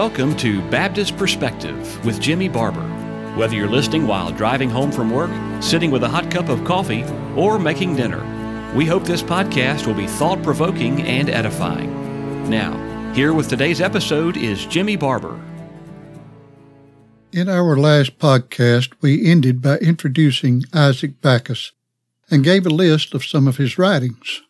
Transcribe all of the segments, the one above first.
welcome to Baptist Perspective with Jimmy Barber. Whether you're listening while driving home from work, sitting with a hot cup of coffee, or making dinner, we hope this podcast will be thought provoking and edifying. Now, here with today's episode is Jimmy Barber. In our last podcast, we ended by introducing Isaac Backus and gave a list of some of his writings.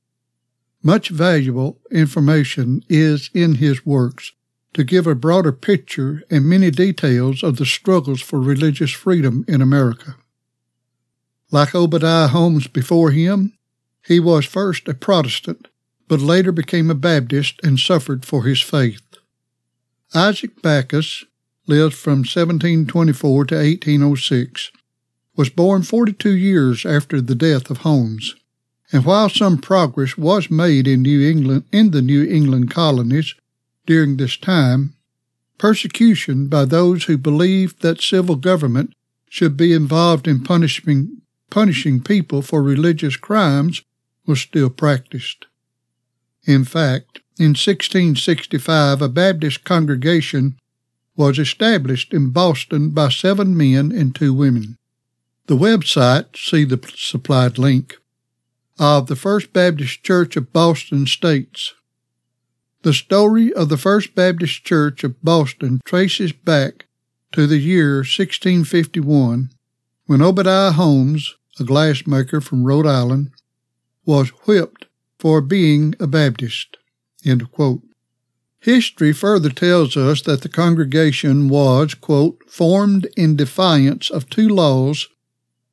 Much valuable information is in his works to give a broader picture and many details of the struggles for religious freedom in America. Like Obadiah Holmes before him, he was first a Protestant, but later became a Baptist and suffered for his faith. Isaac Backus lived from 1724 to 1806, was born 42 years after the death of Holmes, and while some progress was made in New England in the New England colonies during this time, persecution by those who believed that civil government should be involved in punishing, punishing people for religious crimes was still practiced. In fact, in 1665, a Baptist congregation was established in Boston by seven men and two women. The website, see the supplied link, of the First Baptist Church of Boston states the story of the First Baptist Church of Boston traces back to the year 1651 when Obadiah Holmes, a glassmaker from Rhode Island, was whipped for being a Baptist. History further tells us that the congregation was, quote, formed in defiance of two laws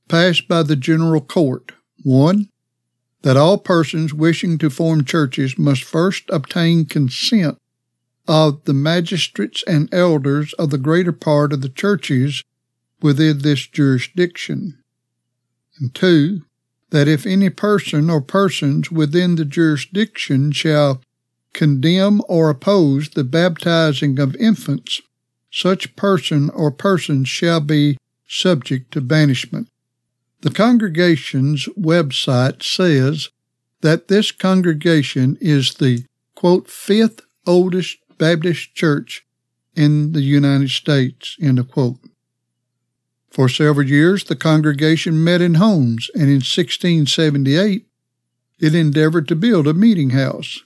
passed by the General Court. One, that all persons wishing to form churches must first obtain consent of the magistrates and elders of the greater part of the churches within this jurisdiction. And two, that if any person or persons within the jurisdiction shall condemn or oppose the baptizing of infants, such person or persons shall be subject to banishment. The congregation's website says that this congregation is the, quote, fifth oldest Baptist church in the United States, end of quote. For several years, the congregation met in homes, and in 1678, it endeavored to build a meeting house.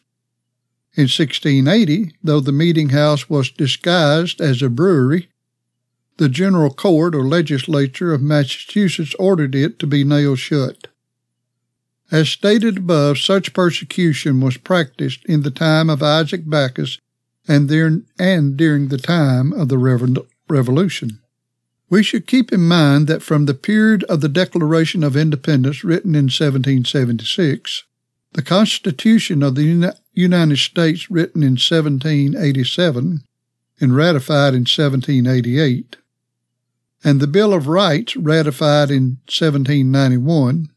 In 1680, though the meeting house was disguised as a brewery, the General Court or Legislature of Massachusetts ordered it to be nailed shut. As stated above, such persecution was practiced in the time of Isaac Backus and, there, and during the time of the Revolution. We should keep in mind that from the period of the Declaration of Independence written in 1776, the Constitution of the United States written in 1787 and ratified in 1788, and the Bill of Rights, ratified in 1791,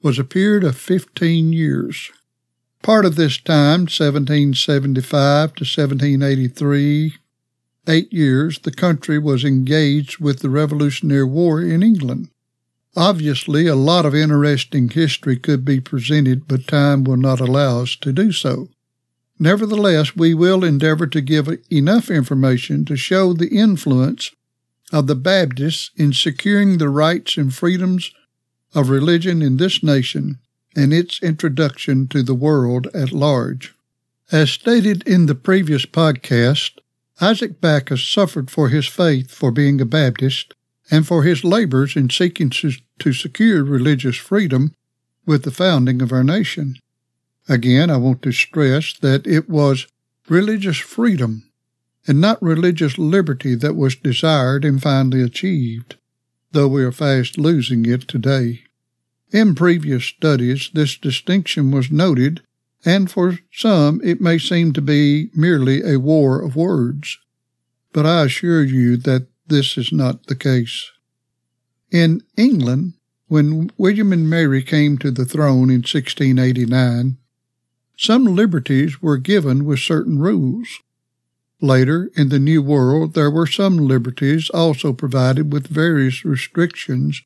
was a period of 15 years. Part of this time, 1775 to 1783, eight years, the country was engaged with the Revolutionary War in England. Obviously, a lot of interesting history could be presented, but time will not allow us to do so. Nevertheless, we will endeavor to give enough information to show the influence of the Baptists in securing the rights and freedoms of religion in this nation and its introduction to the world at large. As stated in the previous podcast, Isaac Backus suffered for his faith for being a Baptist and for his labors in seeking to, secure religious freedom with the founding of our nation. Again, I want to stress that it was religious freedom and not religious liberty that was desired and finally achieved, though we are fast losing it today. In previous studies, this distinction was noted, and for some it may seem to be merely a war of words. But I assure you that this is not the case. In England, when William and Mary came to the throne in 1689, some liberties were given with certain rules. Later, in the New World, there were some liberties also provided with various restrictions,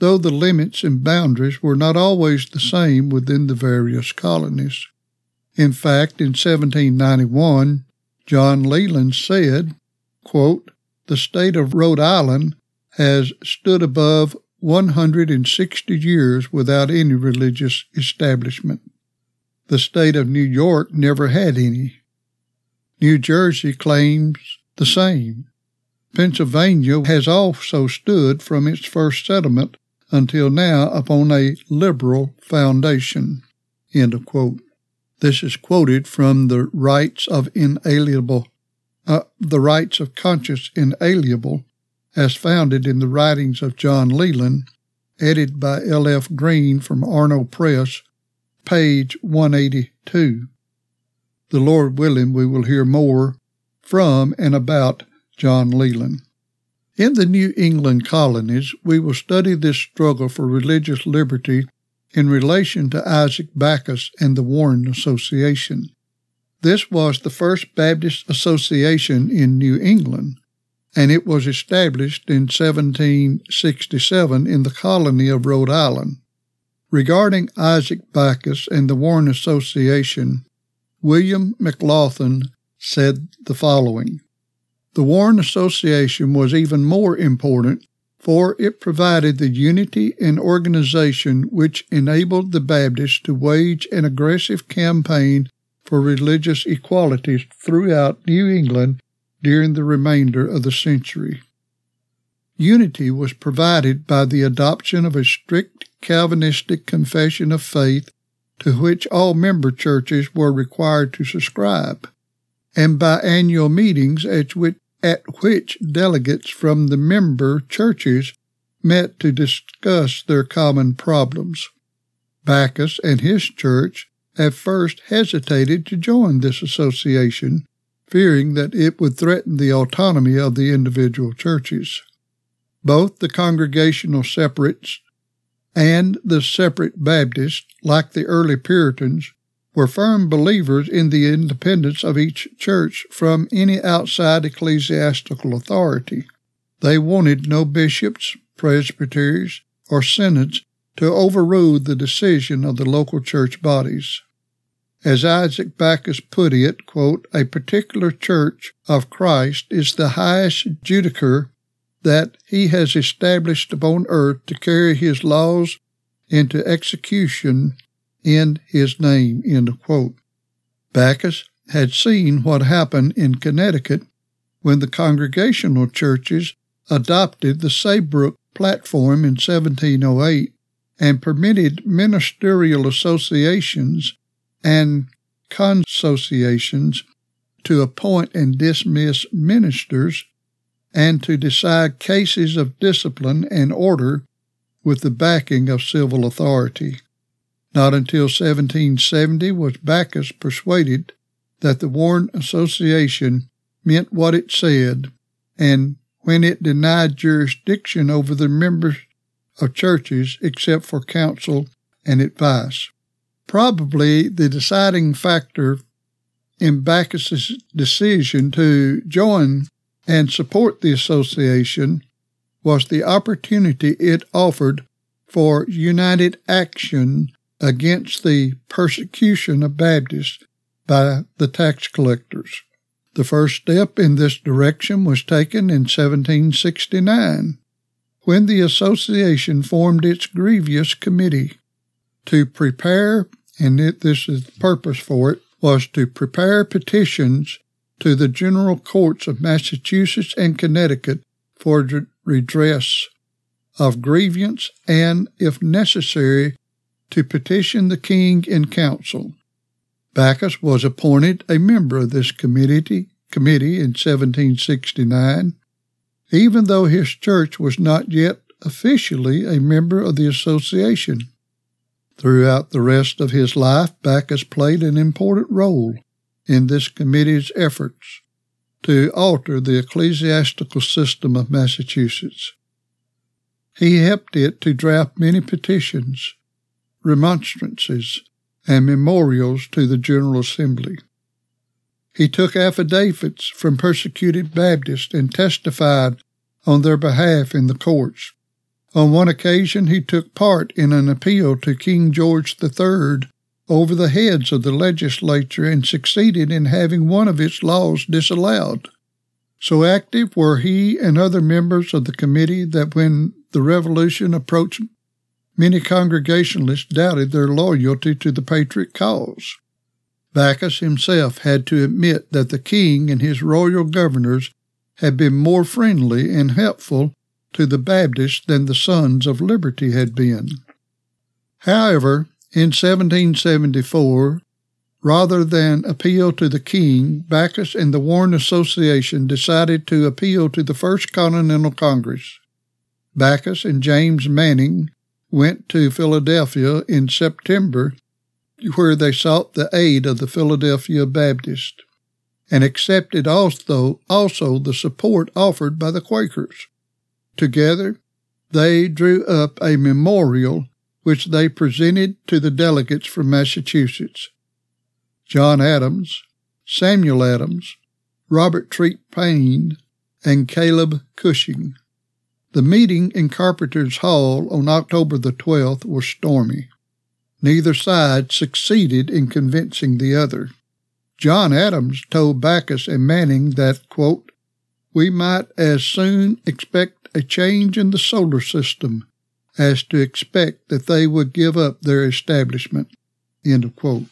though the limits and boundaries were not always the same within the various colonies. In fact, in 1791, John Leland said, quote, The state of Rhode Island has stood above 160 years without any religious establishment. The state of New York never had any. New Jersey claims the same. Pennsylvania has also stood from its first settlement until now upon a liberal foundation. End of quote. This is quoted from the Rights of Inalienable, uh, the Rights of Conscience Inalienable, as founded in the writings of John Leland, edited by L. F. Greene from Arno Press, page 182. The Lord willing, we will hear more from and about John Leland. In the New England colonies, we will study this struggle for religious liberty in relation to Isaac Backus and the Warren Association. This was the first Baptist association in New England, and it was established in 1767 in the colony of Rhode Island. Regarding Isaac Backus and the Warren Association, William McLoughlin said the following The Warren Association was even more important, for it provided the unity and organization which enabled the Baptists to wage an aggressive campaign for religious equality throughout New England during the remainder of the century. Unity was provided by the adoption of a strict Calvinistic confession of faith to which all member churches were required to subscribe, and by annual meetings at which, at which delegates from the member churches met to discuss their common problems. Backus and his church at first hesitated to join this association fearing that it would threaten the autonomy of the individual churches. Both the Congregational Separates and the Separate Baptists, like the early Puritans, were firm believers in the independence of each church from any outside ecclesiastical authority. They wanted no bishops, presbyteries, or synods to overrule the decision of the local church bodies. As Isaac Backus put it, quote, a particular church of Christ is the highest judicature that he has established upon earth to carry his laws into execution in his name, end quote. Backus had seen what happened in Connecticut when the Congregational churches adopted the Saybrook platform in 1708 and permitted ministerial associations and consociations to appoint and dismiss ministers and to decide cases of discipline and order with the backing of civil authority. Not until 1770 was Backus persuaded that the Warren Association meant what it said, and when it denied jurisdiction over the members of churches except for counsel and advice. Probably the deciding factor in Backus's decision to join and support the association was the opportunity it offered for united action against the persecution of Baptists by the tax collectors. The first step in this direction was taken in 1769 when the association formed its grievous committee to prepare and it, this is the purpose for it, was to prepare petitions to the general courts of Massachusetts and Connecticut for redress of grievance and, if necessary, to petition the king in council. Backus was appointed a member of this committee, committee in 1769, even though his church was not yet officially a member of the association. Throughout the rest of his life, Backus played an important role in this committee's efforts to alter the ecclesiastical system of Massachusetts. He helped it to draft many petitions, remonstrances, and memorials to the General Assembly. He took affidavits from persecuted Baptists and testified on their behalf in the courts. On one occasion, he took part in an appeal to King George III over the heads of the legislature and succeeded in having one of its laws disallowed. So active were he and other members of the committee that when the revolution approached, many Congregationalists doubted their loyalty to the patriot cause. Backus himself had to admit that the king and his royal governors had been more friendly and helpful to the Baptists than the Sons of Liberty had been. However, in 1774, rather than appeal to the king, Backus and the Warren Association decided to appeal to the First Continental Congress. Backus and James Manning went to Philadelphia in September, where they sought the aid of the Philadelphia Baptist, and accepted also, also the support offered by the Quakers. Together, they drew up a memorial which they presented to the delegates from Massachusetts. John Adams, Samuel Adams, Robert Treat Paine, and Caleb Cushing. The meeting in Carpenter's Hall on October the 12th was stormy. Neither side succeeded in convincing the other. John Adams told Backus and Manning that, quote, we might as soon expect a change in the solar system as to expect that they would give up their establishment. End of quote.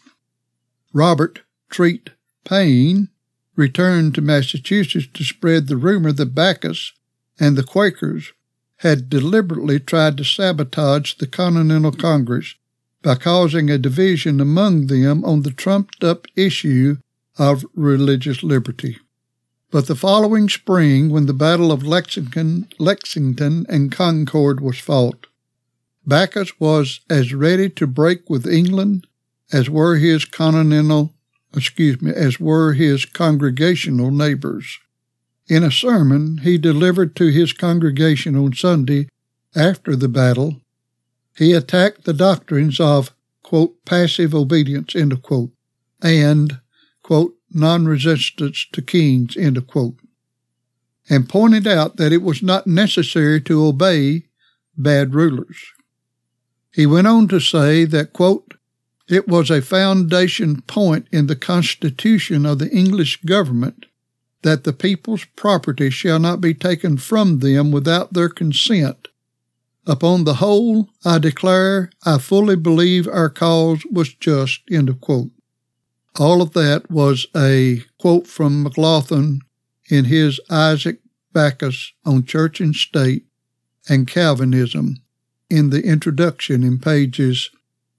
Robert Treat Paine returned to Massachusetts to spread the rumor that Backus and the Quakers had deliberately tried to sabotage the Continental Congress by causing a division among them on the trumped up issue of religious liberty. But the following spring, when the Battle of Lexington, Lexington and Concord was fought, Backus was as ready to break with England as were his continental, excuse me, as were his congregational neighbors. In a sermon he delivered to his congregation on Sunday after the battle, he attacked the doctrines of, quote, passive obedience, end quote, and, quote, non-resistance to kings, end quote, and pointed out that it was not necessary to obey bad rulers. He went on to say that, quote, it was a foundation point in the Constitution of the English government that the people's property shall not be taken from them without their consent. Upon the whole, I declare I fully believe our cause was just. End of quote. All of that was a quote from McLoughlin in his Isaac Backus on Church and State and Calvinism in the introduction in pages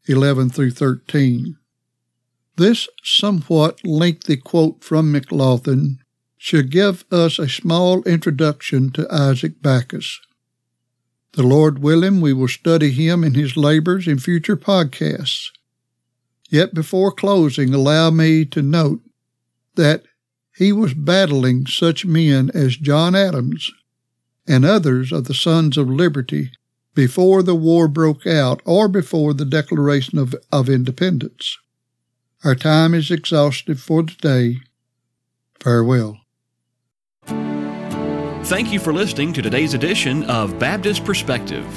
11 through 13. This somewhat lengthy quote from McLoughlin should give us a small introduction to Isaac Backus. The Lord willing, we will study him and his labors in future podcasts. Yet before closing, allow me to note that he was battling such men as John Adams and others of the Sons of Liberty before the war broke out or before the Declaration of, of Independence. Our time is exhausted for today. Farewell. Thank you for listening to today's edition of Baptist Perspective.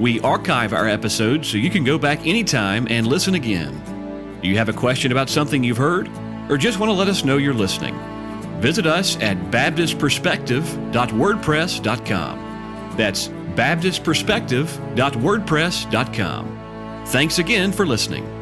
We archive our episodes so you can go back anytime and listen again. Do you have a question about something you've heard? Or just want to let us know you're listening? Visit us at baptistperspective.wordpress.com. That's baptistperspective.wordpress.com. Thanks again for listening.